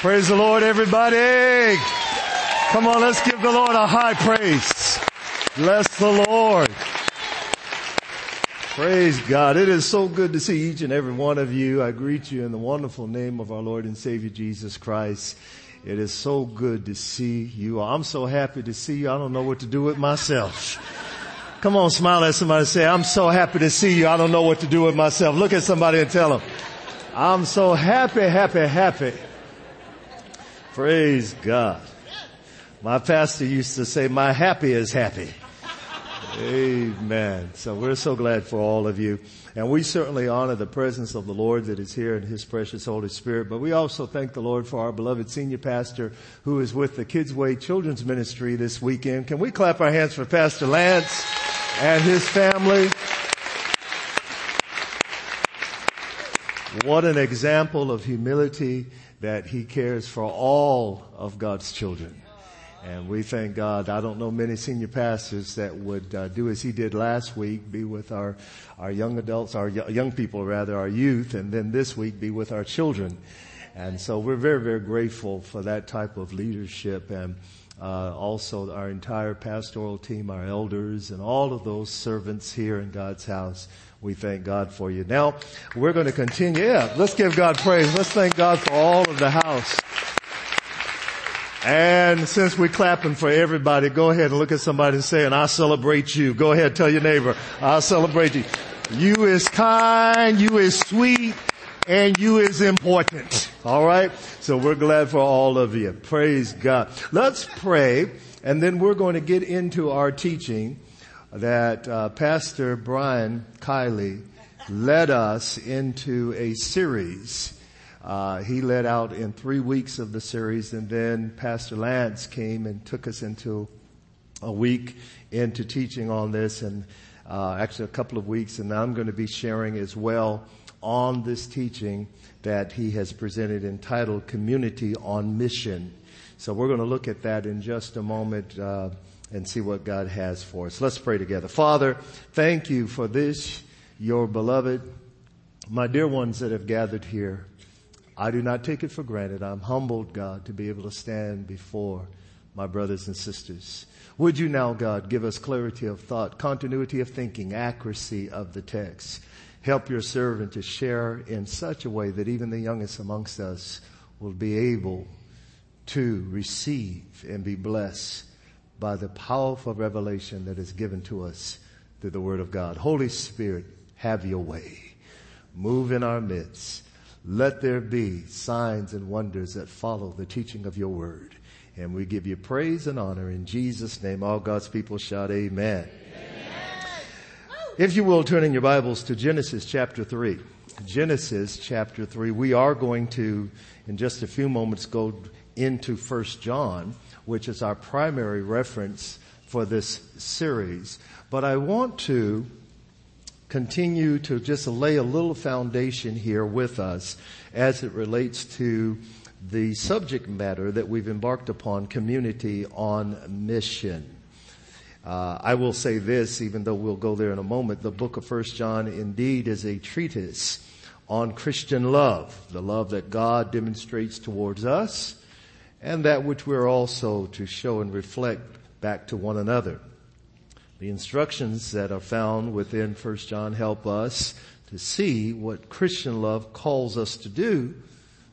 Praise the Lord, everybody. Come on, let's give the Lord a high praise. Bless the Lord. Praise God. It is so good to see each and every one of you. I greet you in the wonderful name of our Lord and Savior Jesus Christ. It is so good to see you. I'm so happy to see you. I don't know what to do with myself. Come on, smile at somebody and say, I'm so happy to see you. I don't know what to do with myself. Look at somebody and tell them, I'm so happy, happy, happy. Praise God. My pastor used to say, my happy is happy. Amen. So we're so glad for all of you. And we certainly honor the presence of the Lord that is here in His precious Holy Spirit. But we also thank the Lord for our beloved senior pastor who is with the Kids Way Children's Ministry this weekend. Can we clap our hands for Pastor Lance and his family? What an example of humility that he cares for all of God's children. And we thank God. I don't know many senior pastors that would uh, do as he did last week, be with our, our young adults, our young people rather, our youth, and then this week be with our children. And so we're very, very grateful for that type of leadership and uh, also our entire pastoral team, our elders, and all of those servants here in God's house. We thank God for you. Now, we're going to continue. Yeah, let's give God praise. Let's thank God for all of the house. And since we're clapping for everybody, go ahead and look at somebody and say, and I celebrate you. Go ahead, tell your neighbor, I celebrate you. You is kind, you is sweet, and you is important. Alright? So we're glad for all of you. Praise God. Let's pray, and then we're going to get into our teaching that uh, Pastor Brian Kiley led us into a series uh, he led out in three weeks of the series, and then Pastor Lance came and took us into a week into teaching on this, and uh, actually a couple of weeks, and I'm going to be sharing as well on this teaching that he has presented entitled "Community on Mission." So we're going to look at that in just a moment. Uh, and see what God has for us. Let's pray together. Father, thank you for this, your beloved, my dear ones that have gathered here. I do not take it for granted. I'm humbled, God, to be able to stand before my brothers and sisters. Would you now, God, give us clarity of thought, continuity of thinking, accuracy of the text. Help your servant to share in such a way that even the youngest amongst us will be able to receive and be blessed by the powerful revelation that is given to us through the Word of God. Holy Spirit, have your way. Move in our midst. Let there be signs and wonders that follow the teaching of your word. And we give you praise and honor in Jesus' name. All God's people shout amen. amen. If you will turn in your Bibles to Genesis chapter 3. Genesis chapter 3. We are going to, in just a few moments, go into First John, which is our primary reference for this series. But I want to continue to just lay a little foundation here with us as it relates to the subject matter that we've embarked upon, community on mission. Uh, I will say this, even though we'll go there in a moment, the book of First John indeed is a treatise on Christian love, the love that God demonstrates towards us, and that which we're also to show and reflect back to one another. The instructions that are found within 1 John help us to see what Christian love calls us to do,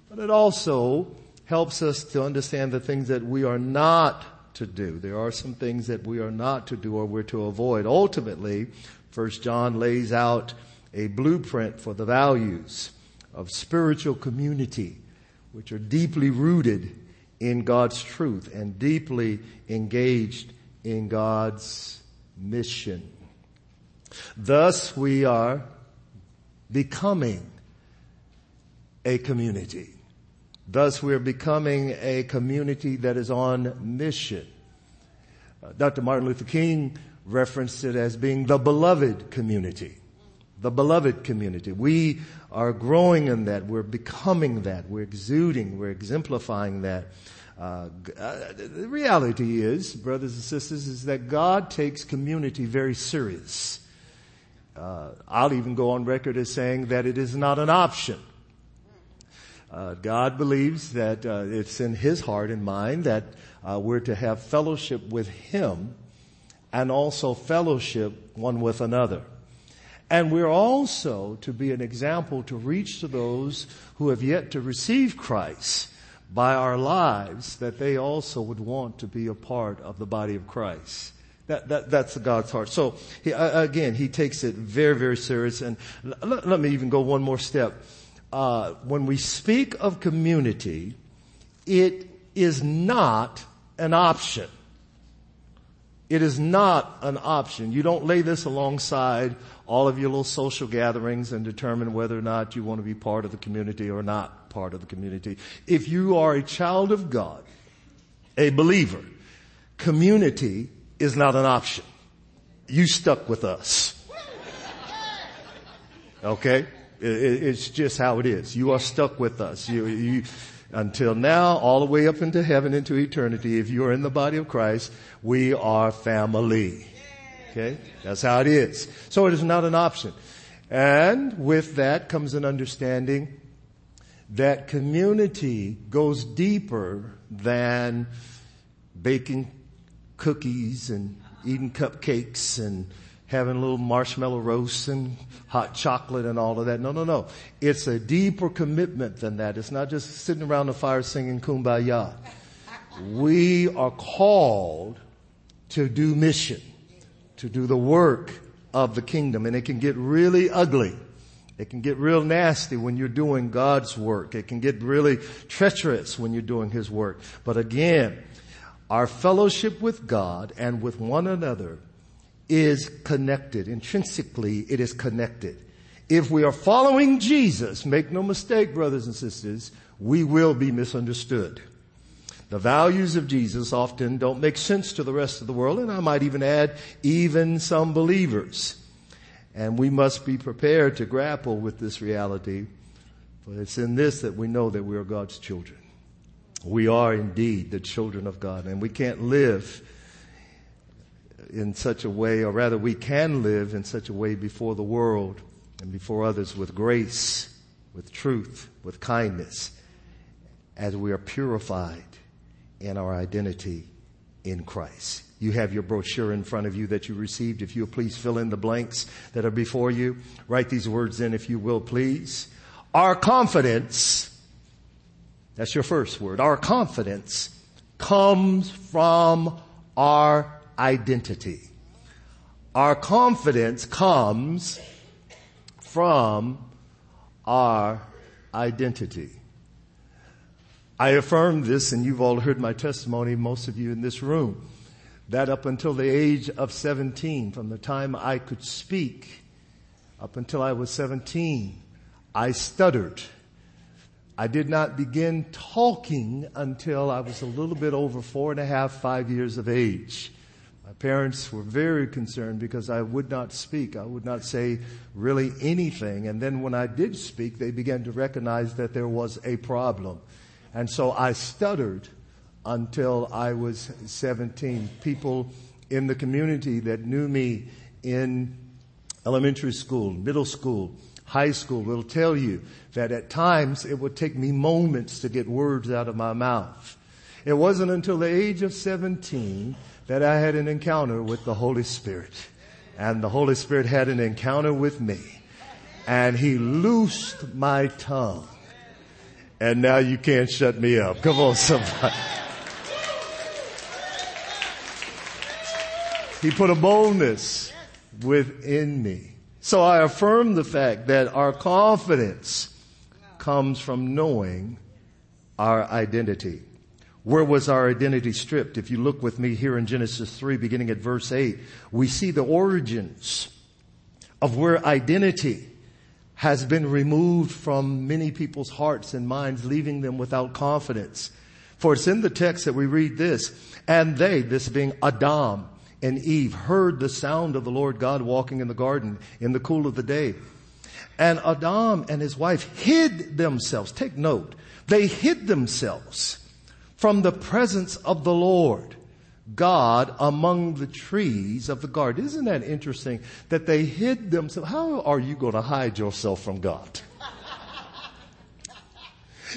but it also helps us to understand the things that we are not to do. There are some things that we are not to do or we're to avoid. Ultimately, 1 John lays out a blueprint for the values of spiritual community, which are deeply rooted in God's truth and deeply engaged in God's mission. Thus we are becoming a community. Thus we are becoming a community that is on mission. Uh, Dr. Martin Luther King referenced it as being the beloved community. The beloved community. We are growing in that. We're becoming that. We're exuding. We're exemplifying that. Uh, uh, the reality is, brothers and sisters, is that God takes community very serious. Uh, I'll even go on record as saying that it is not an option. Uh, God believes that uh, it's in His heart and mind that we're to have fellowship with Him and also fellowship one with another. And we're also to be an example to reach to those who have yet to receive Christ by our lives that they also would want to be a part of the body of Christ. That, that, that's God's heart. So he, again, he takes it very, very serious. And let, let me even go one more step. Uh, when we speak of community, it is not an option. It is not an option. You don't lay this alongside all of your little social gatherings and determine whether or not you want to be part of the community or not part of the community. If you are a child of God, a believer, community is not an option. You stuck with us. Okay? It's just how it is. You are stuck with us. You, you, until now, all the way up into heaven, into eternity, if you are in the body of Christ, we are family. Okay? That's how it is. So it is not an option. And with that comes an understanding that community goes deeper than baking cookies and eating cupcakes and having little marshmallow roasts and hot chocolate and all of that. No, no, no. It's a deeper commitment than that. It's not just sitting around the fire singing kumbaya. We are called to do mission, to do the work of the kingdom. And it can get really ugly. It can get real nasty when you're doing God's work. It can get really treacherous when you're doing His work. But again, our fellowship with God and with one another is connected. Intrinsically, it is connected. If we are following Jesus, make no mistake, brothers and sisters, we will be misunderstood. The values of Jesus often don't make sense to the rest of the world, and I might even add, even some believers. And we must be prepared to grapple with this reality, for it's in this that we know that we are God's children. We are indeed the children of God and we can't live in such a way, or rather we can live in such a way before the world and before others with grace, with truth, with kindness, as we are purified in our identity in Christ. You have your brochure in front of you that you received. If you'll please fill in the blanks that are before you. Write these words in if you will please. Our confidence that's your first word. Our confidence comes from our identity. Our confidence comes from our identity. I affirm this, and you've all heard my testimony, most of you in this room, that up until the age of 17, from the time I could speak, up until I was 17, I stuttered I did not begin talking until I was a little bit over four and a half, five years of age. Parents were very concerned because I would not speak. I would not say really anything. And then when I did speak, they began to recognize that there was a problem. And so I stuttered until I was 17. People in the community that knew me in elementary school, middle school, high school will tell you that at times it would take me moments to get words out of my mouth. It wasn't until the age of 17 that I had an encounter with the Holy Spirit. And the Holy Spirit had an encounter with me. And He loosed my tongue. And now you can't shut me up. Come on somebody. He put a boldness within me. So I affirm the fact that our confidence comes from knowing our identity. Where was our identity stripped? If you look with me here in Genesis 3, beginning at verse 8, we see the origins of where identity has been removed from many people's hearts and minds, leaving them without confidence. For it's in the text that we read this, and they, this being Adam, and Eve heard the sound of the Lord God walking in the garden in the cool of the day. And Adam and his wife hid themselves. Take note. They hid themselves from the presence of the Lord God among the trees of the garden. Isn't that interesting that they hid themselves? How are you going to hide yourself from God?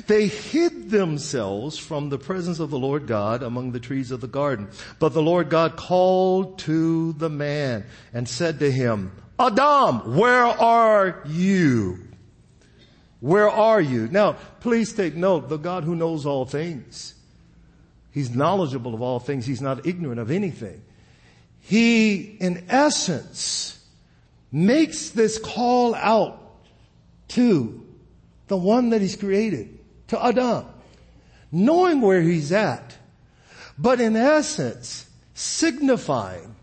They hid themselves from the presence of the Lord God among the trees of the garden. But the Lord God called to the man and said to him, Adam, where are you? Where are you? Now, please take note, the God who knows all things. He's knowledgeable of all things. He's not ignorant of anything. He, in essence, makes this call out to the one that he's created, to Adam, knowing where he's at, but in essence, signifying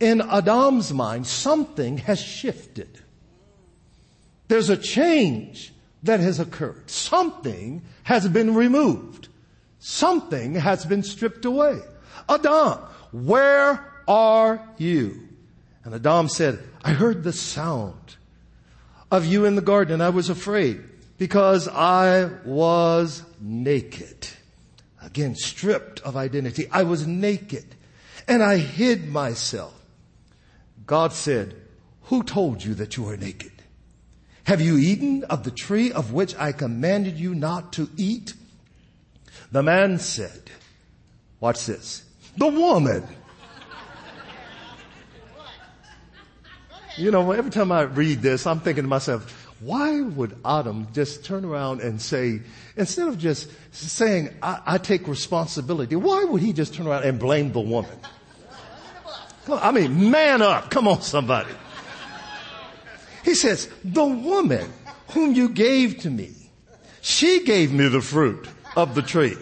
in Adam's mind something has shifted. There's a change that has occurred. Something has been removed. Something has been stripped away. Adam, where are you? And Adam said, I heard the sound of you in the garden and I was afraid because I was naked. Again, stripped of identity. I was naked and I hid myself. God said, who told you that you were naked? Have you eaten of the tree of which I commanded you not to eat? The man said, watch this, the woman. You know, every time I read this, I'm thinking to myself, why would Adam just turn around and say, instead of just saying, I, I take responsibility, why would he just turn around and blame the woman? On, I mean, man up. Come on, somebody. He says, the woman whom you gave to me, she gave me the fruit of the tree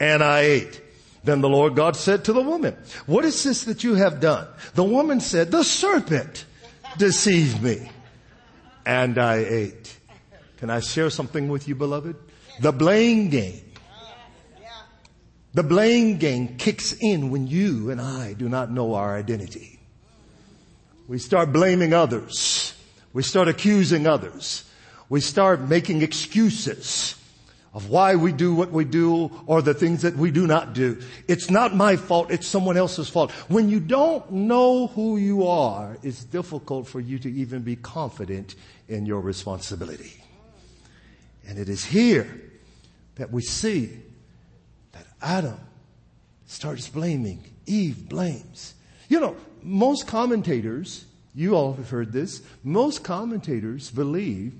and I ate. Then the Lord God said to the woman, what is this that you have done? The woman said, the serpent deceived me and I ate. Can I share something with you, beloved? The blame game. The blame game kicks in when you and I do not know our identity. We start blaming others. We start accusing others. We start making excuses of why we do what we do or the things that we do not do. It's not my fault, it's someone else's fault. When you don't know who you are, it's difficult for you to even be confident in your responsibility. And it is here that we see that Adam starts blaming, Eve blames. You know, most commentators, you all have heard this, most commentators believe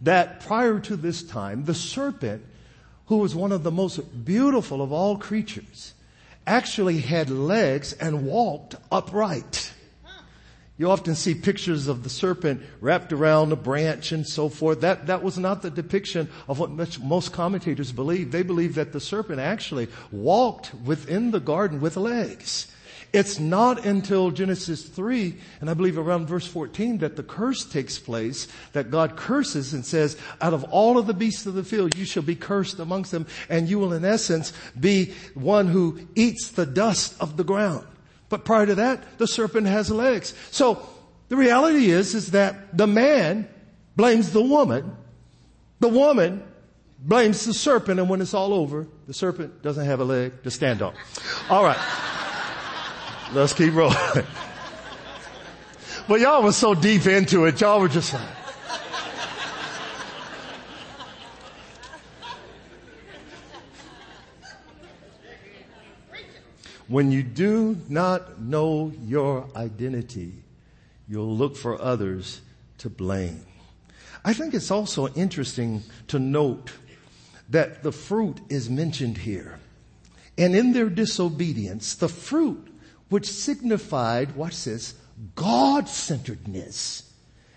that prior to this time, the serpent, who was one of the most beautiful of all creatures, actually had legs and walked upright. You often see pictures of the serpent wrapped around a branch and so forth. That, that was not the depiction of what most commentators believe. They believe that the serpent actually walked within the garden with legs. It's not until Genesis 3, and I believe around verse 14, that the curse takes place, that God curses and says, out of all of the beasts of the field, you shall be cursed amongst them, and you will in essence be one who eats the dust of the ground. But prior to that, the serpent has legs. So, the reality is, is that the man blames the woman, the woman blames the serpent, and when it's all over, the serpent doesn't have a leg to stand on. Alright. Let's keep rolling. but y'all were so deep into it, y'all were just like, When you do not know your identity, you'll look for others to blame. I think it's also interesting to note that the fruit is mentioned here. And in their disobedience, the fruit which signified, watch this, God-centeredness.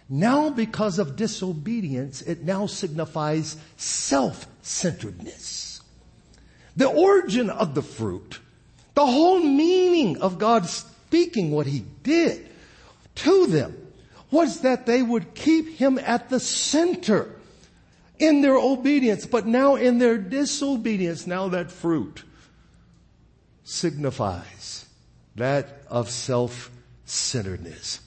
Now because of disobedience, it now signifies self-centeredness. The origin of the fruit, the whole meaning of God speaking what He did to them was that they would keep Him at the center in their obedience, but now in their disobedience, now that fruit signifies that of self-centeredness.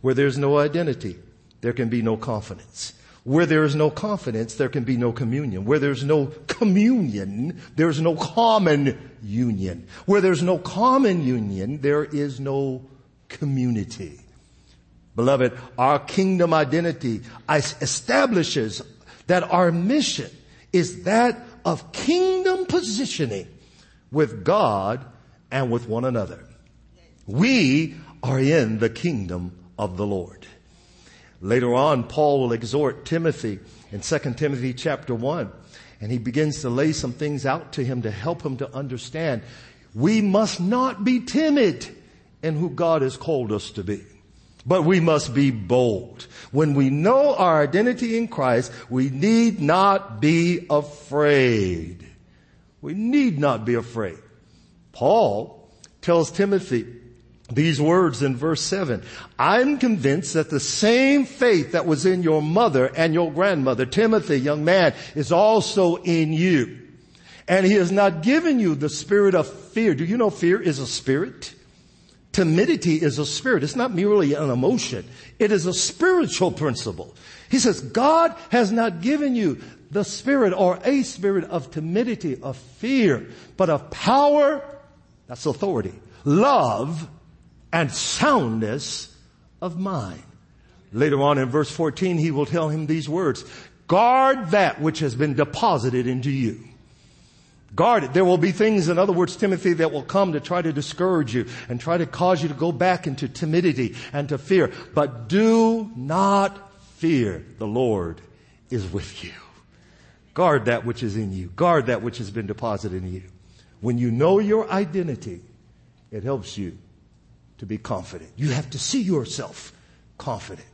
Where there's no identity, there can be no confidence. Where there is no confidence, there can be no communion. Where there's no communion, there's no common union. Where there's no common union, there is no community. Beloved, our kingdom identity establishes that our mission is that of kingdom positioning with God and with one another. We are in the kingdom of the Lord. Later on, Paul will exhort Timothy in 2 Timothy chapter 1, and he begins to lay some things out to him to help him to understand we must not be timid in who God has called us to be. But we must be bold. When we know our identity in Christ, we need not be afraid. We need not be afraid. Paul tells Timothy these words in verse 7. I'm convinced that the same faith that was in your mother and your grandmother, Timothy, young man, is also in you. And he has not given you the spirit of fear. Do you know fear is a spirit? Timidity is a spirit. It's not merely an emotion. It is a spiritual principle. He says, God has not given you the spirit or a spirit of timidity, of fear, but of power, that's authority, love, and soundness of mind. Later on in verse 14, he will tell him these words, guard that which has been deposited into you. Guard it. There will be things, in other words, Timothy, that will come to try to discourage you and try to cause you to go back into timidity and to fear. But do not fear. The Lord is with you. Guard that which is in you. Guard that which has been deposited in you. When you know your identity, it helps you to be confident. You have to see yourself confident.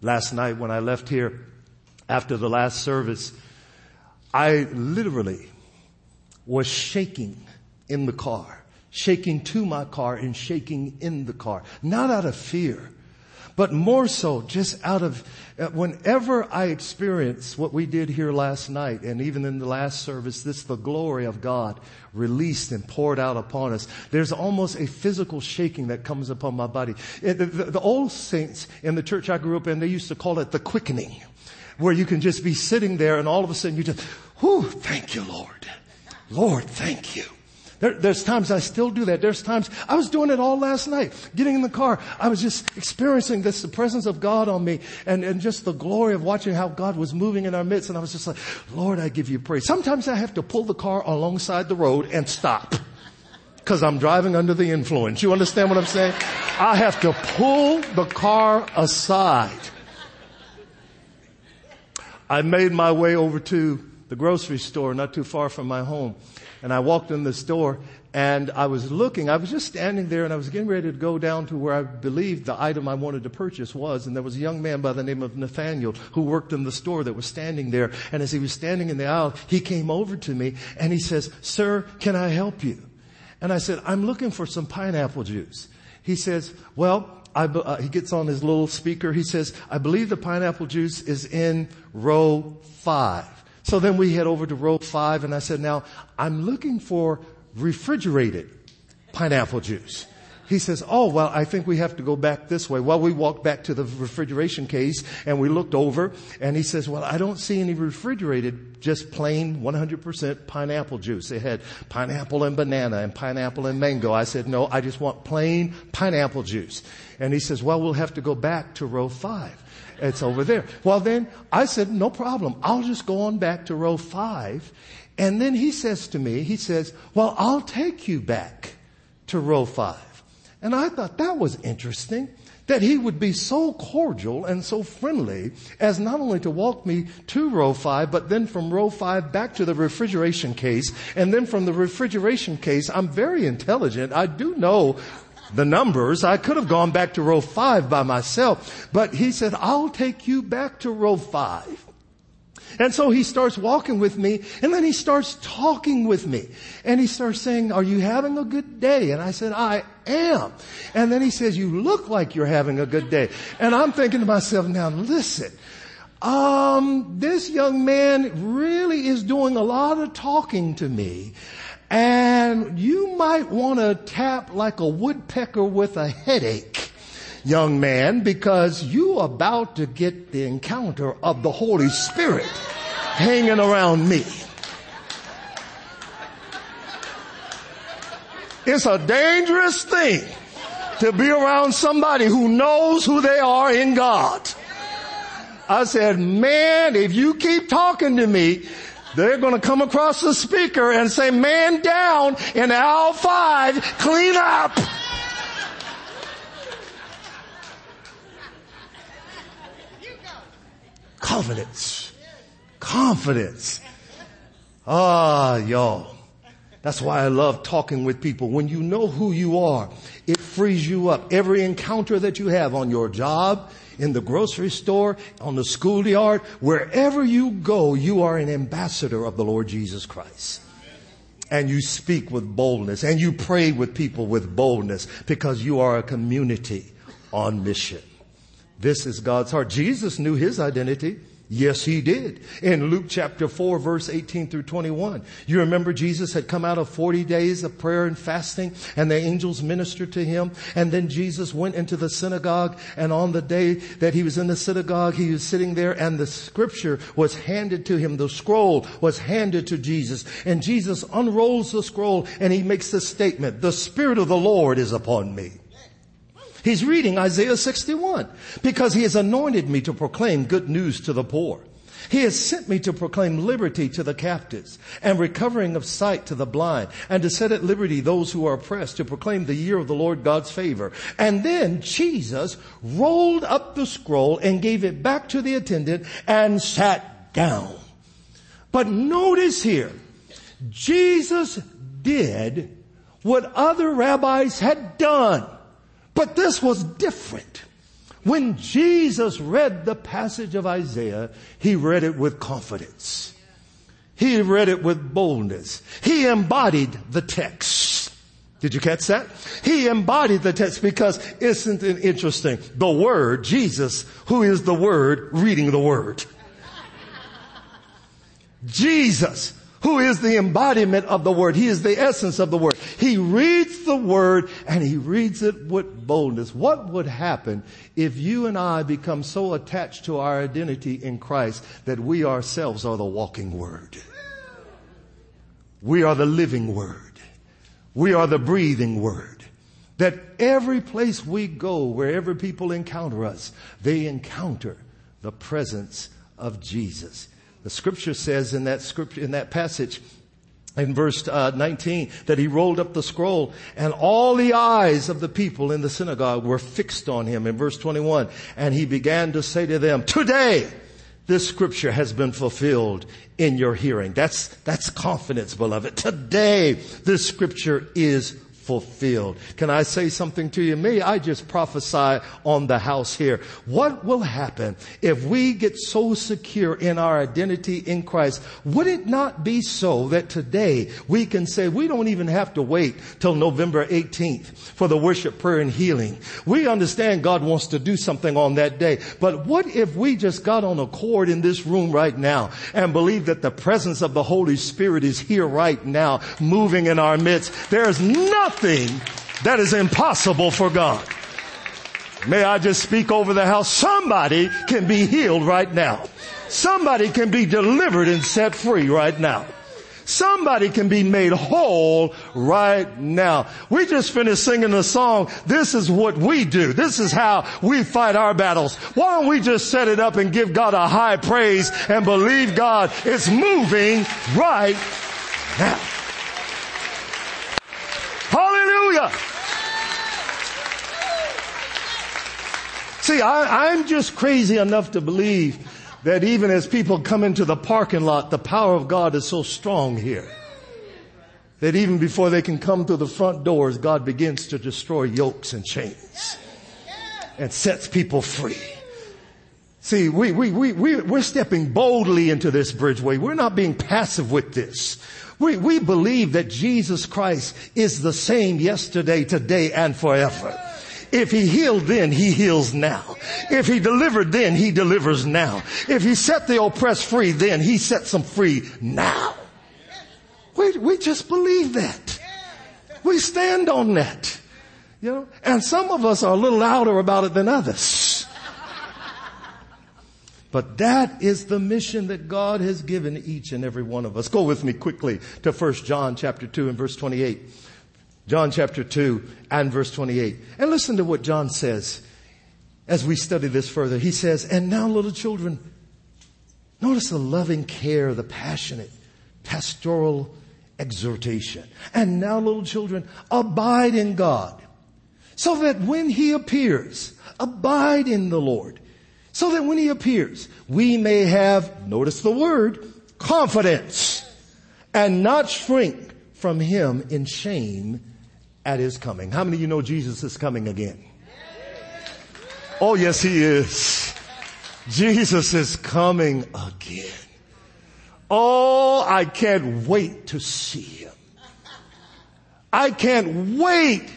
Last night when I left here after the last service, I literally was shaking in the car, shaking to my car and shaking in the car, not out of fear, but more so just out of uh, whenever I experience what we did here last night and even in the last service, this the glory of God released and poured out upon us. There's almost a physical shaking that comes upon my body. The, the, the old saints in the church I grew up in, they used to call it the quickening, where you can just be sitting there and all of a sudden you just, whew, thank you, Lord. Lord, thank you. There, there's times I still do that. There's times I was doing it all last night. Getting in the car, I was just experiencing this, the presence of God on me and, and just the glory of watching how God was moving in our midst. And I was just like, Lord, I give you praise. Sometimes I have to pull the car alongside the road and stop because I'm driving under the influence. You understand what I'm saying? I have to pull the car aside. I made my way over to the grocery store not too far from my home and I walked in the store and I was looking, I was just standing there and I was getting ready to go down to where I believed the item I wanted to purchase was. And there was a young man by the name of Nathaniel who worked in the store that was standing there. And as he was standing in the aisle, he came over to me and he says, sir, can I help you? And I said, I'm looking for some pineapple juice. He says, well, uh, he gets on his little speaker. He says, I believe the pineapple juice is in row five. So then we head over to row five and I said, now I'm looking for refrigerated pineapple juice. He says, oh, well, I think we have to go back this way. Well, we walked back to the refrigeration case and we looked over and he says, well, I don't see any refrigerated, just plain 100% pineapple juice. They had pineapple and banana and pineapple and mango. I said, no, I just want plain pineapple juice. And he says, well, we'll have to go back to row five. It's over there. Well, then I said, no problem. I'll just go on back to row five. And then he says to me, he says, well, I'll take you back to row five. And I thought that was interesting that he would be so cordial and so friendly as not only to walk me to row five, but then from row five back to the refrigeration case. And then from the refrigeration case, I'm very intelligent. I do know the numbers. I could have gone back to row five by myself, but he said, I'll take you back to row five. And so he starts walking with me and then he starts talking with me and he starts saying, are you having a good day? And I said, I am. And then he says, you look like you're having a good day. And I'm thinking to myself, now listen, um, this young man really is doing a lot of talking to me. And you might want to tap like a woodpecker with a headache, young man, because you about to get the encounter of the Holy Spirit hanging around me. It's a dangerous thing to be around somebody who knows who they are in God. I said, man, if you keep talking to me, They're going to come across the speaker and say, man down in aisle five, clean up. Confidence. Confidence. Ah, y'all. That's why I love talking with people. When you know who you are, it frees you up. Every encounter that you have on your job, in the grocery store, on the schoolyard, wherever you go, you are an ambassador of the Lord Jesus Christ. And you speak with boldness and you pray with people with boldness because you are a community on mission. This is God's heart. Jesus knew his identity. Yes, he did. In Luke chapter 4 verse 18 through 21, you remember Jesus had come out of 40 days of prayer and fasting and the angels ministered to him. And then Jesus went into the synagogue and on the day that he was in the synagogue, he was sitting there and the scripture was handed to him. The scroll was handed to Jesus and Jesus unrolls the scroll and he makes the statement, the Spirit of the Lord is upon me. He's reading Isaiah 61 because he has anointed me to proclaim good news to the poor. He has sent me to proclaim liberty to the captives and recovering of sight to the blind and to set at liberty those who are oppressed to proclaim the year of the Lord God's favor. And then Jesus rolled up the scroll and gave it back to the attendant and sat down. But notice here, Jesus did what other rabbis had done. But this was different. When Jesus read the passage of Isaiah, he read it with confidence. He read it with boldness. He embodied the text. Did you catch that? He embodied the text because isn't it interesting? The Word, Jesus, who is the Word, reading the Word. Jesus, who is the embodiment of the word. He is the essence of the word. He reads the word and he reads it with boldness. What would happen if you and I become so attached to our identity in Christ that we ourselves are the walking word? We are the living word. We are the breathing word. That every place we go, wherever people encounter us, they encounter the presence of Jesus. The scripture says in that scripture, in that passage, in verse uh, 19 that he rolled up the scroll and all the eyes of the people in the synagogue were fixed on him. In verse 21 and he began to say to them today this scripture has been fulfilled in your hearing. That's that's confidence beloved. Today this scripture is fulfilled. Can I say something to you? May I just prophesy on the house here. What will happen if we get so secure in our identity in Christ? Would it not be so that today we can say we don't even have to wait till November 18th for the worship, prayer, and healing? We understand God wants to do something on that day. But what if we just got on a cord in this room right now and believe that the presence of the Holy Spirit is here right now, moving in our midst? There's nothing nothing that is impossible for God. May I just speak over the house? Somebody can be healed right now. Somebody can be delivered and set free right now. Somebody can be made whole right now. We just finished singing the song, this is what we do. This is how we fight our battles. Why don't we just set it up and give God a high praise and believe God is moving right now. Hallelujah. See, I, I'm just crazy enough to believe that even as people come into the parking lot, the power of God is so strong here. That even before they can come through the front doors, God begins to destroy yokes and chains and sets people free. See, we, we, we, we, we're stepping boldly into this bridgeway. We're not being passive with this. We, we believe that Jesus Christ is the same yesterday, today, and forever. If he healed then, he heals now. If he delivered then, he delivers now. If he set the oppressed free then, he sets them free now. We, we just believe that. We stand on that. You know, and some of us are a little louder about it than others. But that is the mission that God has given each and every one of us. Go with me quickly to 1 John chapter 2 and verse 28. John chapter 2 and verse 28. And listen to what John says as we study this further. He says, and now little children, notice the loving care, the passionate pastoral exhortation. And now little children, abide in God so that when he appears, abide in the Lord so that when he appears, we may have, notice the word, confidence and not shrink from him in shame at his coming. How many of you know Jesus is coming again? Oh yes, he is. Jesus is coming again. Oh, I can't wait to see him. I can't wait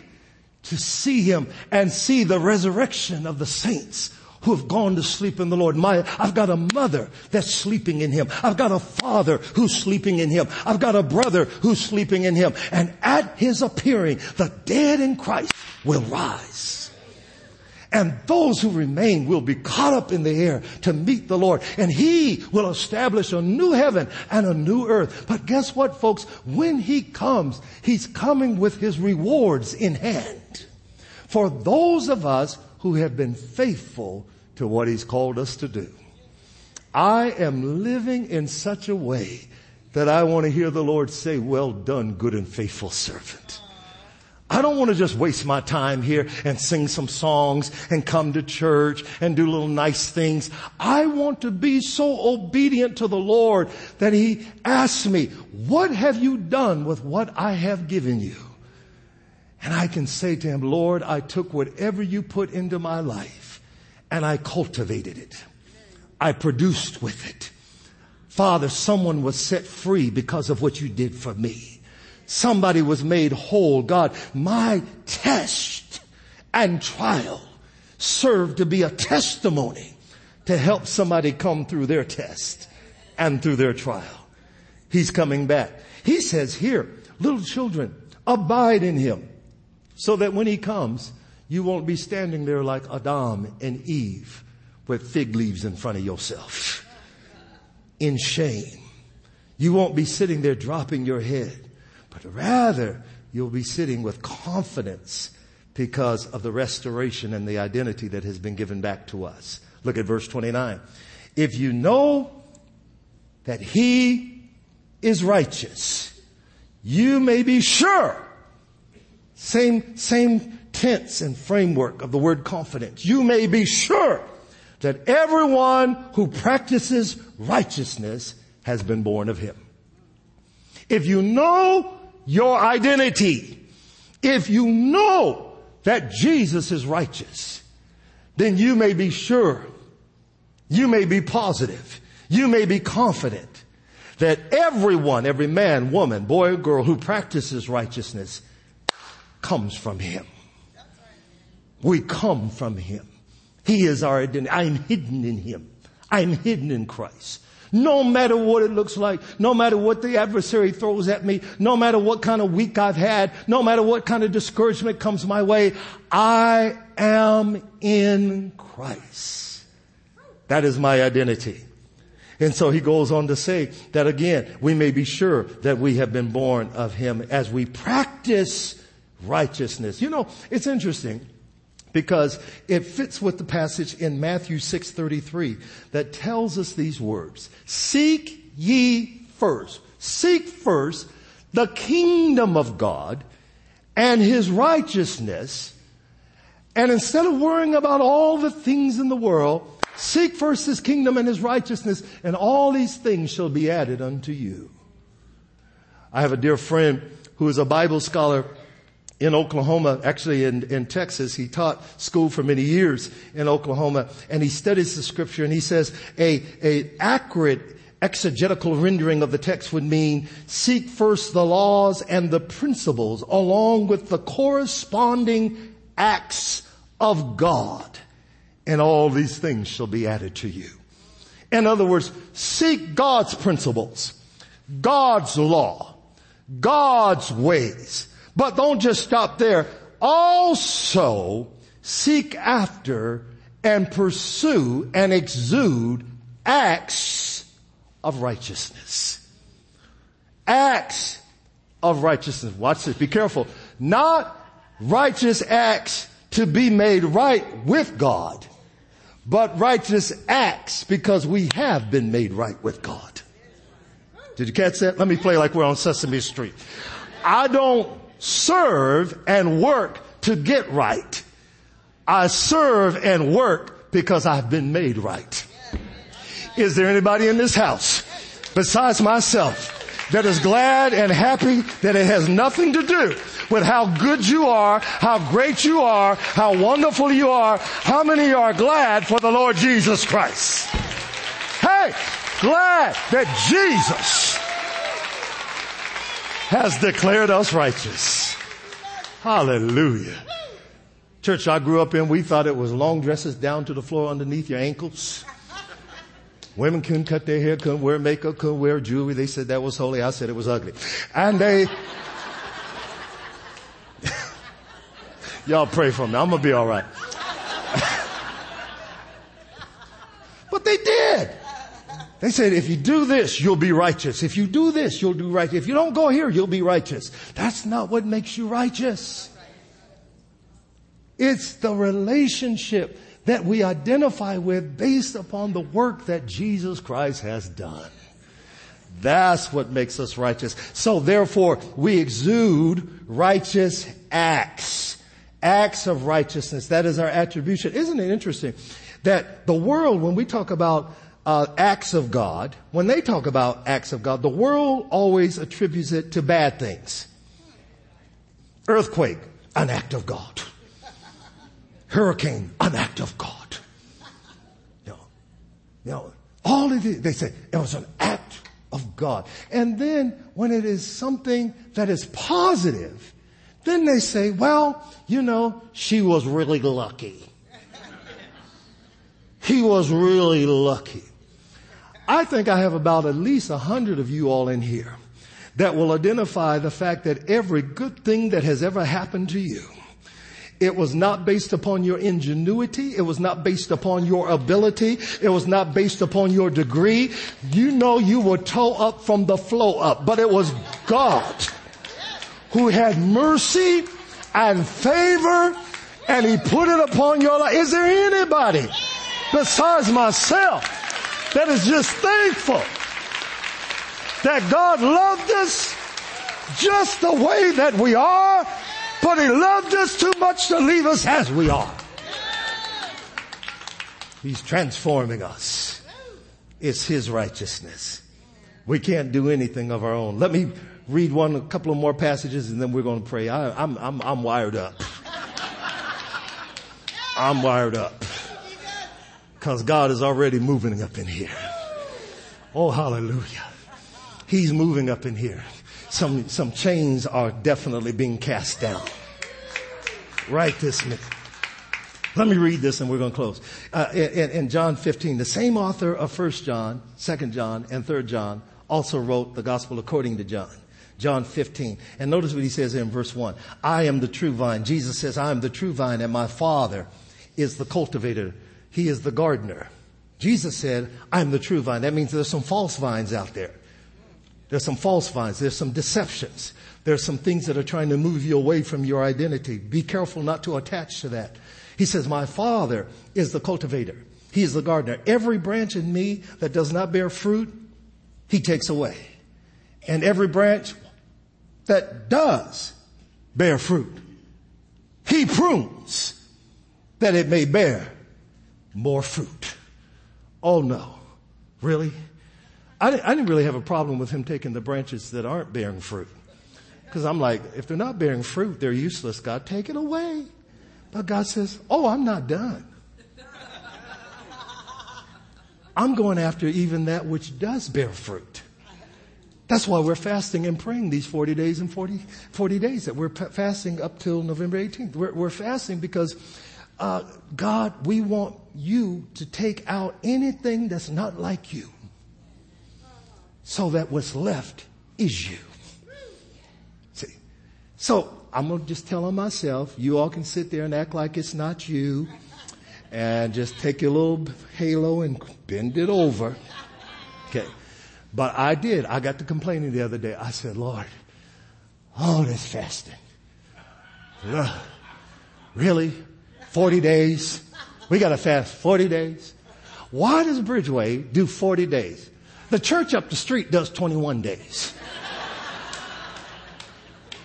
to see him and see the resurrection of the saints who have gone to sleep in the Lord. My, I've got a mother that's sleeping in him. I've got a father who's sleeping in him. I've got a brother who's sleeping in him. And at his appearing, the dead in Christ will rise. And those who remain will be caught up in the air to meet the Lord. And He will establish a new heaven and a new earth. But guess what, folks? When He comes, He's coming with His rewards in hand. For those of us who have been faithful to what He's called us to do. I am living in such a way that I want to hear the Lord say, well done, good and faithful servant. I don't want to just waste my time here and sing some songs and come to church and do little nice things. I want to be so obedient to the Lord that He asks me, what have you done with what I have given you? And I can say to Him, Lord, I took whatever you put into my life and I cultivated it. I produced with it. Father, someone was set free because of what you did for me. Somebody was made whole. God, my test and trial served to be a testimony to help somebody come through their test and through their trial. He's coming back. He says here, little children, abide in him so that when he comes, you won't be standing there like Adam and Eve with fig leaves in front of yourself in shame. You won't be sitting there dropping your head but rather you'll be sitting with confidence because of the restoration and the identity that has been given back to us. Look at verse 29. If you know that he is righteous, you may be sure. Same, same tense and framework of the word confidence. You may be sure that everyone who practices righteousness has been born of him. If you know your identity. If you know that Jesus is righteous, then you may be sure, you may be positive, you may be confident that everyone, every man, woman, boy or girl who practices righteousness comes from Him. We come from Him. He is our identity. I'm hidden in Him. I'm hidden in Christ. No matter what it looks like, no matter what the adversary throws at me, no matter what kind of week I've had, no matter what kind of discouragement comes my way, I am in Christ. That is my identity. And so he goes on to say that again, we may be sure that we have been born of him as we practice righteousness. You know, it's interesting because it fits with the passage in Matthew 6:33 that tells us these words. Seek ye first. Seek first the kingdom of God and his righteousness. And instead of worrying about all the things in the world, seek first his kingdom and his righteousness and all these things shall be added unto you. I have a dear friend who is a Bible scholar in Oklahoma, actually in, in Texas. He taught school for many years in Oklahoma and he studies the scripture and he says a, a accurate exegetical rendering of the text would mean seek first the laws and the principles along with the corresponding acts of God and all these things shall be added to you. In other words, seek God's principles, God's law, God's ways, but don't just stop there. Also seek after and pursue and exude acts of righteousness. Acts of righteousness. Watch this. Be careful. Not righteous acts to be made right with God, but righteous acts because we have been made right with God. Did you catch that? Let me play like we're on Sesame Street. I don't serve and work to get right. I serve and work because I've been made right. Is there anybody in this house besides myself that is glad and happy that it has nothing to do with how good you are, how great you are, how wonderful you are. How many are glad for the Lord Jesus Christ? Hey, glad that Jesus has declared us righteous. Hallelujah. Church I grew up in, we thought it was long dresses down to the floor underneath your ankles. Women couldn't cut their hair, couldn't wear makeup, couldn't wear jewelry. They said that was holy. I said it was ugly. And they, y'all pray for me. I'm gonna be alright. but they did. They said, if you do this, you'll be righteous. If you do this, you'll do right. If you don't go here, you'll be righteous. That's not what makes you righteous. It's the relationship that we identify with based upon the work that Jesus Christ has done. That's what makes us righteous. So therefore, we exude righteous acts. Acts of righteousness. That is our attribution. Isn't it interesting that the world, when we talk about uh, acts of God, when they talk about acts of God, the world always attributes it to bad things. Earthquake, an act of God. Hurricane, an act of God. You know, you know all they say it was an act of God. And then when it is something that is positive, then they say, well, you know, she was really lucky. He was really lucky. I think I have about at least a hundred of you all in here that will identify the fact that every good thing that has ever happened to you it was not based upon your ingenuity. It was not based upon your ability. It was not based upon your degree. You know you were toe up from the flow up, but it was God who had mercy and favor and he put it upon your life. Is there anybody besides myself that is just thankful that God loved us just the way that we are, but He loved us too much to leave us as we are. He's transforming us. It's His righteousness. We can't do anything of our own. Let me read one, a couple of more passages and then we're going to pray. I, I'm, I'm, I'm wired up. I'm wired up. Cause God is already moving up in here. Oh, hallelujah. He's moving up in here. Some, some chains are definitely being cast down. Right this minute. Let me read this and we're going to close. Uh, in, in, John 15, the same author of 1 John, 2 John, and 3 John also wrote the gospel according to John. John 15. And notice what he says in verse 1. I am the true vine. Jesus says, I am the true vine and my father is the cultivator he is the gardener. Jesus said, I'm the true vine. That means there's some false vines out there. There's some false vines. There's some deceptions. There's some things that are trying to move you away from your identity. Be careful not to attach to that. He says, my father is the cultivator. He is the gardener. Every branch in me that does not bear fruit, he takes away. And every branch that does bear fruit, he prunes that it may bear more fruit. Oh no. Really? I didn't, I didn't really have a problem with him taking the branches that aren't bearing fruit. Because I'm like, if they're not bearing fruit, they're useless. God, take it away. But God says, oh, I'm not done. I'm going after even that which does bear fruit. That's why we're fasting and praying these 40 days and 40, 40 days that we're fasting up till November 18th. We're, we're fasting because uh, God, we want you to take out anything that's not like you so that what's left is you. See, so I'm going to just tell on myself, you all can sit there and act like it's not you and just take your little halo and bend it over. Okay. But I did. I got to complaining the other day. I said, Lord, all this fasting. Really? 40 days. We got to fast 40 days. Why does Bridgeway do 40 days? The church up the street does 21 days.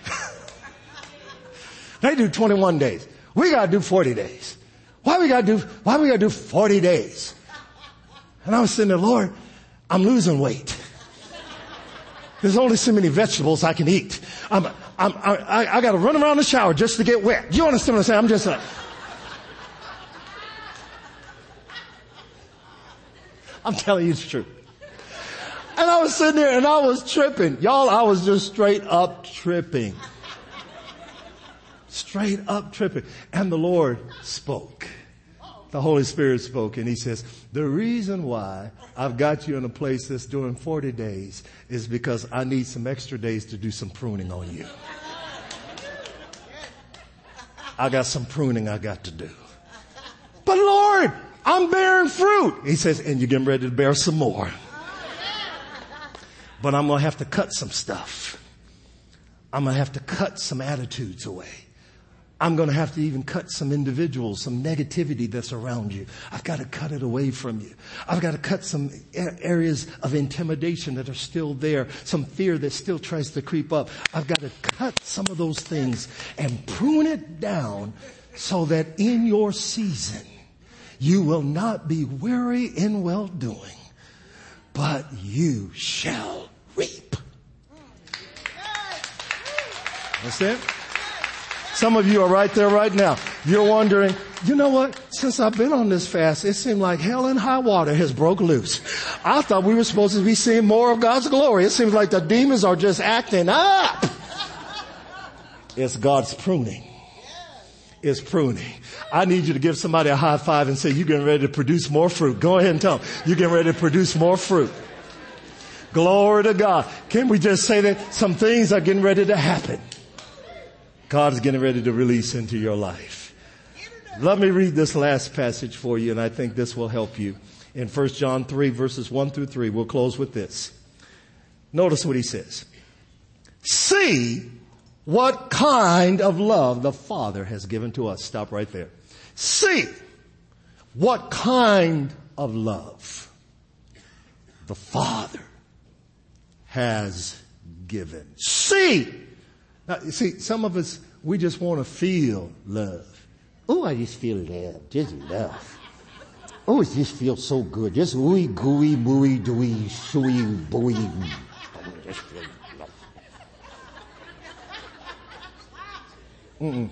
they do 21 days. We gotta do 40 days. Why we gotta do, why we gotta do 40 days? And I was sitting there, Lord, I'm losing weight. There's only so many vegetables I can eat. I'm, I'm, I, I gotta run around the shower just to get wet. You understand what I'm saying? I'm just like, I'm telling you the truth. And I was sitting there and I was tripping. Y'all, I was just straight up tripping. Straight up tripping. And the Lord spoke. The Holy Spirit spoke and He says, the reason why I've got you in a place that's doing 40 days is because I need some extra days to do some pruning on you. I got some pruning I got to do. But Lord, I'm bearing fruit. He says, and you're getting ready to bear some more. But I'm going to have to cut some stuff. I'm going to have to cut some attitudes away. I'm going to have to even cut some individuals, some negativity that's around you. I've got to cut it away from you. I've got to cut some areas of intimidation that are still there, some fear that still tries to creep up. I've got to cut some of those things and prune it down so that in your season, you will not be weary in well doing, but you shall reap. That's it. Some of you are right there right now. You're wondering, you know what? Since I've been on this fast, it seemed like hell and high water has broke loose. I thought we were supposed to be seeing more of God's glory. It seems like the demons are just acting up. It's God's pruning. It's pruning. I need you to give somebody a high five and say, you're getting ready to produce more fruit. Go ahead and tell them, you're getting ready to produce more fruit. Glory to God. Can we just say that some things are getting ready to happen? God is getting ready to release into your life. Let me read this last passage for you and I think this will help you. In 1 John 3 verses 1 through 3, we'll close with this. Notice what he says. See what kind of love the Father has given to us. Stop right there. See what kind of love the Father has given. See now, you see, some of us, we just want to feel love. Oh, I just feel love. Just love. Oh, it just feels so good. Just ooey gooey mooey dooey shooey booey. Just feel love. Mm-mm.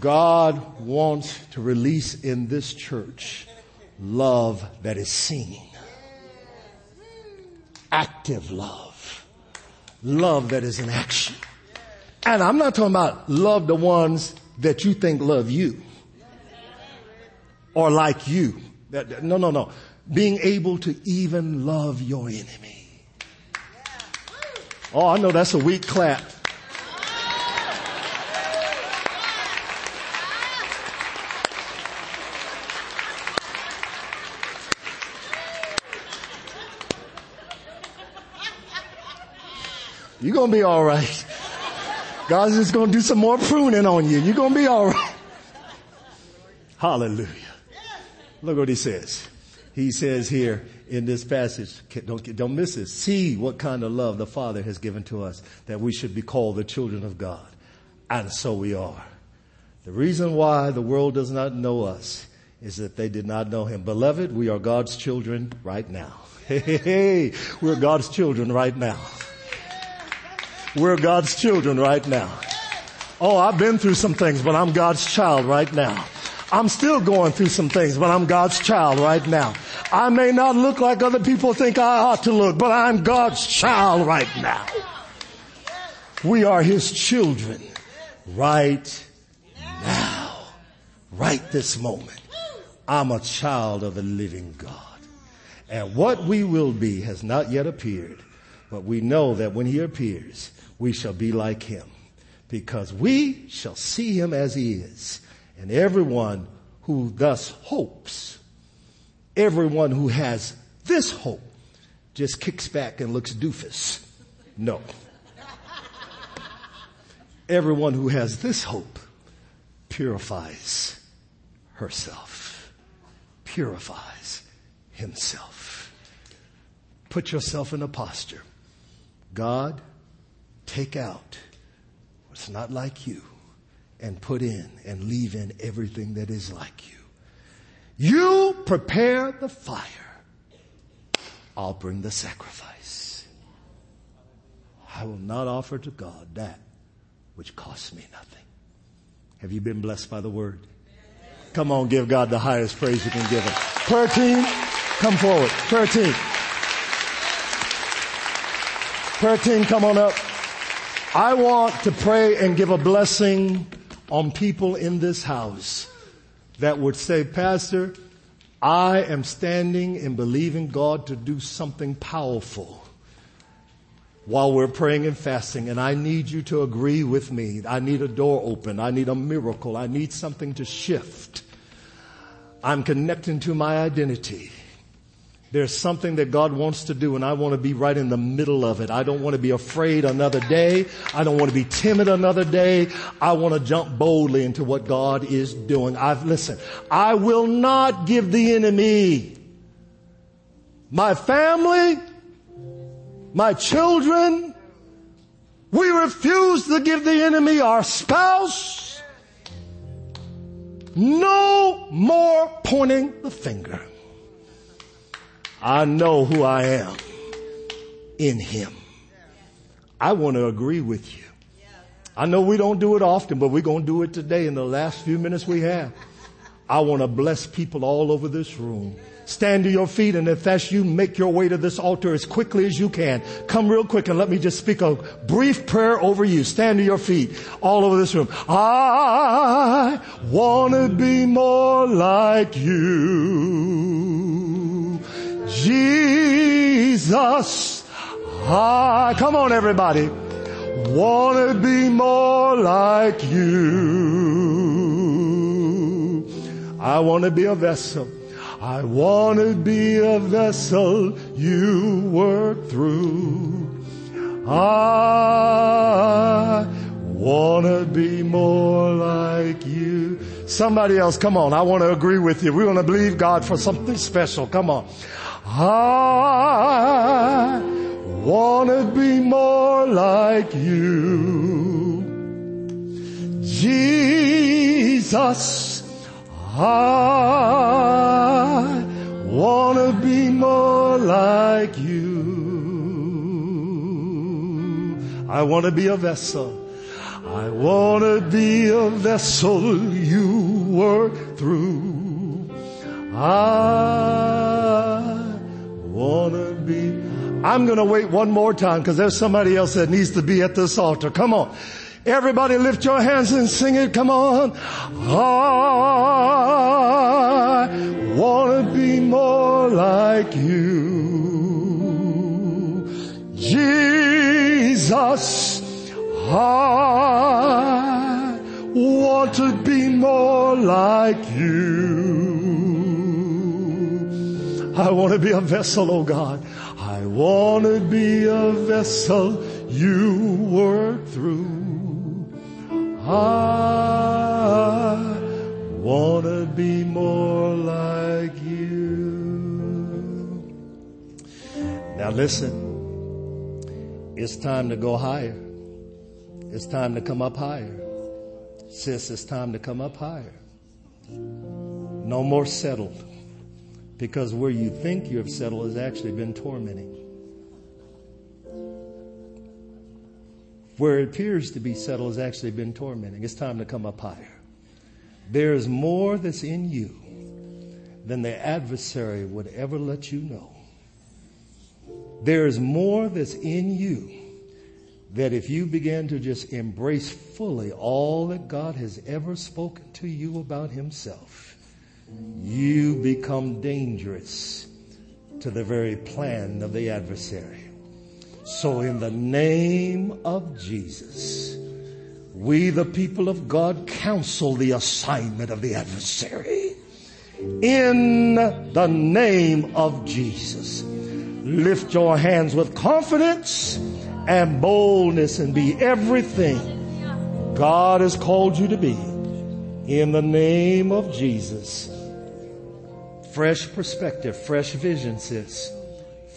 God wants to release in this church love that is seen. Active love love that is in action. And I'm not talking about love the ones that you think love you or like you. No, no, no. Being able to even love your enemy. Oh, I know that's a weak clap. You're going to be all right. God's just going to do some more pruning on you. You're going to be all right. Hallelujah. Look what he says. He says here in this passage, don't, don't miss it. See what kind of love the Father has given to us that we should be called the children of God. And so we are. The reason why the world does not know us is that they did not know him. Beloved, we are God's children right now. Hey, hey, hey. We're God's children right now. We're God's children right now. Oh, I've been through some things, but I'm God's child right now. I'm still going through some things, but I'm God's child right now. I may not look like other people think I ought to look, but I'm God's child right now. We are His children right now. Right this moment. I'm a child of the living God. And what we will be has not yet appeared, but we know that when He appears, we shall be like him because we shall see him as he is. And everyone who thus hopes, everyone who has this hope just kicks back and looks doofus. No. Everyone who has this hope purifies herself, purifies himself. put yourself in a posture. God, take out what's not like you and put in and leave in everything that is like you. You prepare the fire. I'll bring the sacrifice. I will not offer to God that which costs me nothing. Have you been blessed by the word? Come on, give God the highest praise you can give him. Prayer team, come forward. Prayer team. Prayer team, come on up. I want to pray and give a blessing on people in this house that would say, Pastor, I am standing and believing God to do something powerful while we're praying and fasting and I need you to agree with me. I need a door open. I need a miracle. I need something to shift. I'm connecting to my identity. There's something that God wants to do and I want to be right in the middle of it. I don't want to be afraid another day. I don't want to be timid another day. I want to jump boldly into what God is doing. I've, listen, I will not give the enemy my family, my children. We refuse to give the enemy our spouse. No more pointing the finger. I know who I am in Him. I want to agree with you. I know we don't do it often, but we're going to do it today in the last few minutes we have. I want to bless people all over this room. Stand to your feet and if that's you, make your way to this altar as quickly as you can. Come real quick and let me just speak a brief prayer over you. Stand to your feet all over this room. I want to be more like you. Jesus. I, come on everybody. Want to be more like you. I want to be a vessel I want to be a vessel you work through. I want to be more like you. Somebody else, come on. I want to agree with you. We want to believe God for something special. Come on. I want to be more like you. Jesus. I want to be more like you. I want to be a vessel. I want to be a vessel you work through. I want to be. I'm to wait one more time because there's somebody else that needs to be at this altar. Come on. Everybody lift your hands and sing it. Come on. I want to be more like you. Jesus, I want to be more like you. I want to be a vessel, oh God. I want to be a vessel you work through. I wanna be more like you. Now listen, it's time to go higher. It's time to come up higher. Sis, it's time to come up higher. No more settled. Because where you think you have settled has actually been tormenting. where it appears to be settled has actually been tormenting. It's time to come up higher. There is more that's in you than the adversary would ever let you know. There is more that's in you that if you begin to just embrace fully all that God has ever spoken to you about himself, you become dangerous to the very plan of the adversary. So in the name of Jesus, we the people of God counsel the assignment of the adversary. In the name of Jesus, lift your hands with confidence and boldness and be everything God has called you to be. In the name of Jesus. Fresh perspective, fresh vision, sis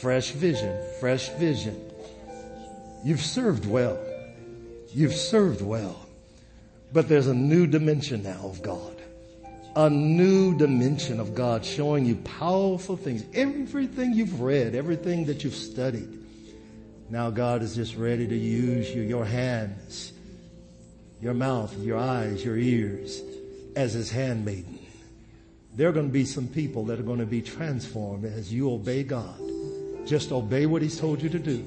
Fresh vision, fresh vision. You've served well. You've served well. But there's a new dimension now of God. A new dimension of God showing you powerful things. Everything you've read, everything that you've studied. Now God is just ready to use you, your hands, your mouth, your eyes, your ears as his handmaiden. There are going to be some people that are going to be transformed as you obey God. Just obey what he's told you to do.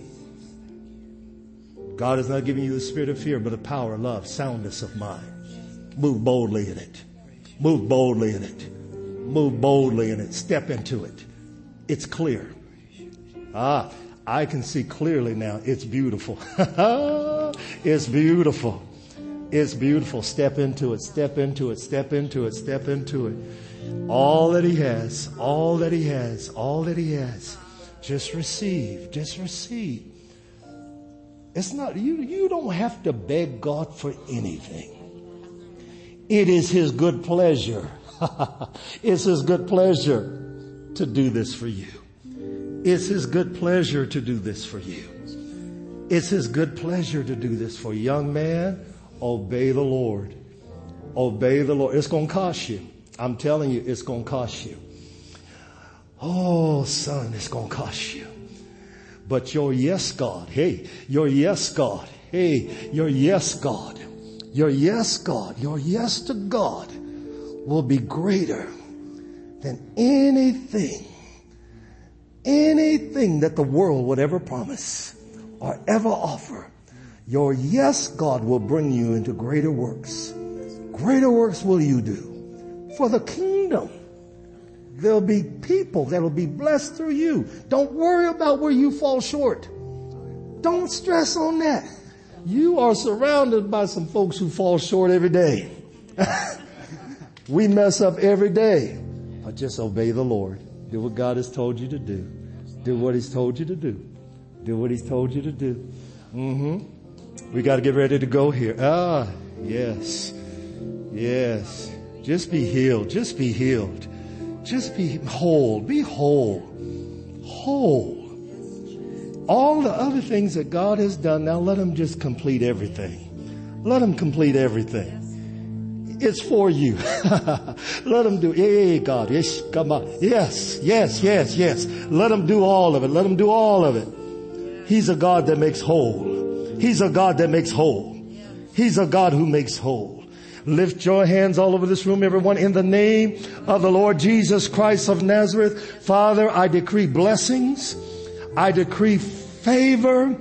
God is not giving you the spirit of fear, but a power, love, soundness of mind. Move boldly in it. Move boldly in it. Move boldly in it. Step into it. It's clear. Ah, I can see clearly now. It's beautiful. it's beautiful. It's beautiful. Step into it. Step into it. Step into it. Step into it. All that he has, all that he has, all that he has. Just receive. Just receive. It's not, you, you don't have to beg God for anything. It is His good pleasure. it's His good pleasure to do this for you. It's His good pleasure to do this for you. It's His good pleasure to do this for you. Young man, obey the Lord. Obey the Lord. It's going to cost you. I'm telling you, it's going to cost you. Oh, son, it's going to cost you. But your yes, God, hey, your yes, God, hey, your yes, God, your yes, God, your yes to God will be greater than anything, anything that the world would ever promise or ever offer. Your yes, God, will bring you into greater works. Greater works will you do for the kingdom. There'll be people that'll be blessed through you. Don't worry about where you fall short. Don't stress on that. You are surrounded by some folks who fall short every day. we mess up every day. But just obey the Lord. Do what God has told you to do. Do what He's told you to do. Do what He's told you to do. Mm-hmm. We got to get ready to go here. Ah, yes. Yes. Just be healed. Just be healed. Just be whole. Be whole. Whole. All the other things that God has done, now let Him just complete everything. Let Him complete everything. It's for you. let Him do, hey God, yes, come on. Yes, yes, yes, yes. Let Him do all of it. Let Him do all of it. He's a God that makes whole. He's a God that makes whole. He's a God who makes whole. Lift your hands all over this room, everyone, in the name of the Lord Jesus Christ of Nazareth. Father, I decree blessings. I decree favor,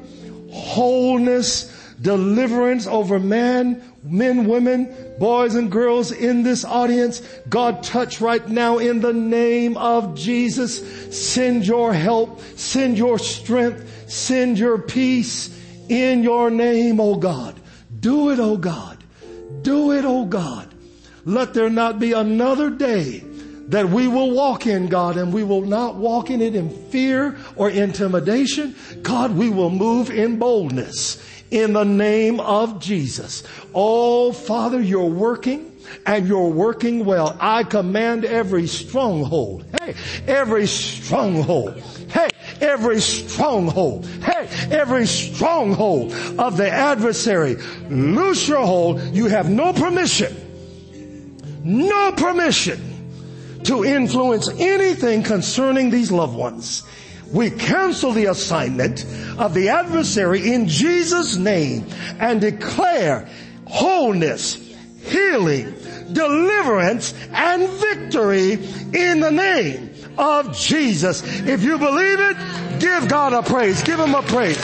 wholeness, deliverance over man, men, women, boys and girls in this audience. God touch right now in the name of Jesus. Send your help, send your strength, send your peace in your name, O God. Do it, O God. Do it, O God. Let there not be another day that we will walk in, God, and we will not walk in it in fear or intimidation. God, we will move in boldness in the name of Jesus. Oh, Father, you're working and you're working well. I command every stronghold, hey, every stronghold, every stronghold, hey, every stronghold of the adversary, loose your hold. You have no permission, no permission to influence anything concerning these loved ones. We cancel the assignment of the adversary in Jesus' name and declare wholeness, healing, deliverance, and victory in the name of Jesus. If you believe it, give God a praise. Give him a praise.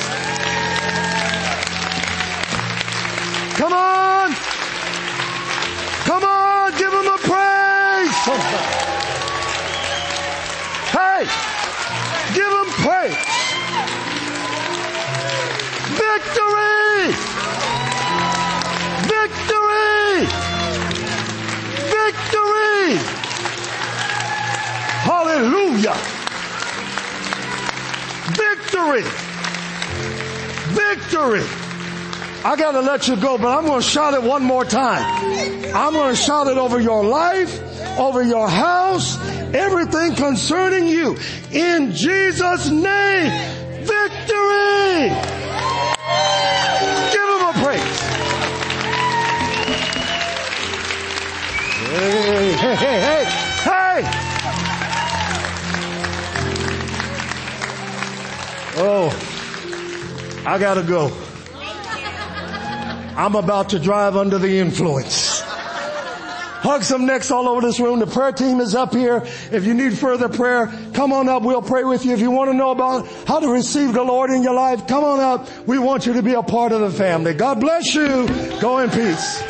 Come on. Victory. I got to let you go, but I'm going to shout it one more time. I'm going to shout it over your life over your house, everything concerning you. In Jesus' name, victory! I gotta go. I'm about to drive under the influence. Hug some necks all over this room. The prayer team is up here. If you need further prayer, come on up. We'll pray with you. If you want to know about how to receive the Lord in your life, come on up. We want you to be a part of the family. God bless you. Go in peace.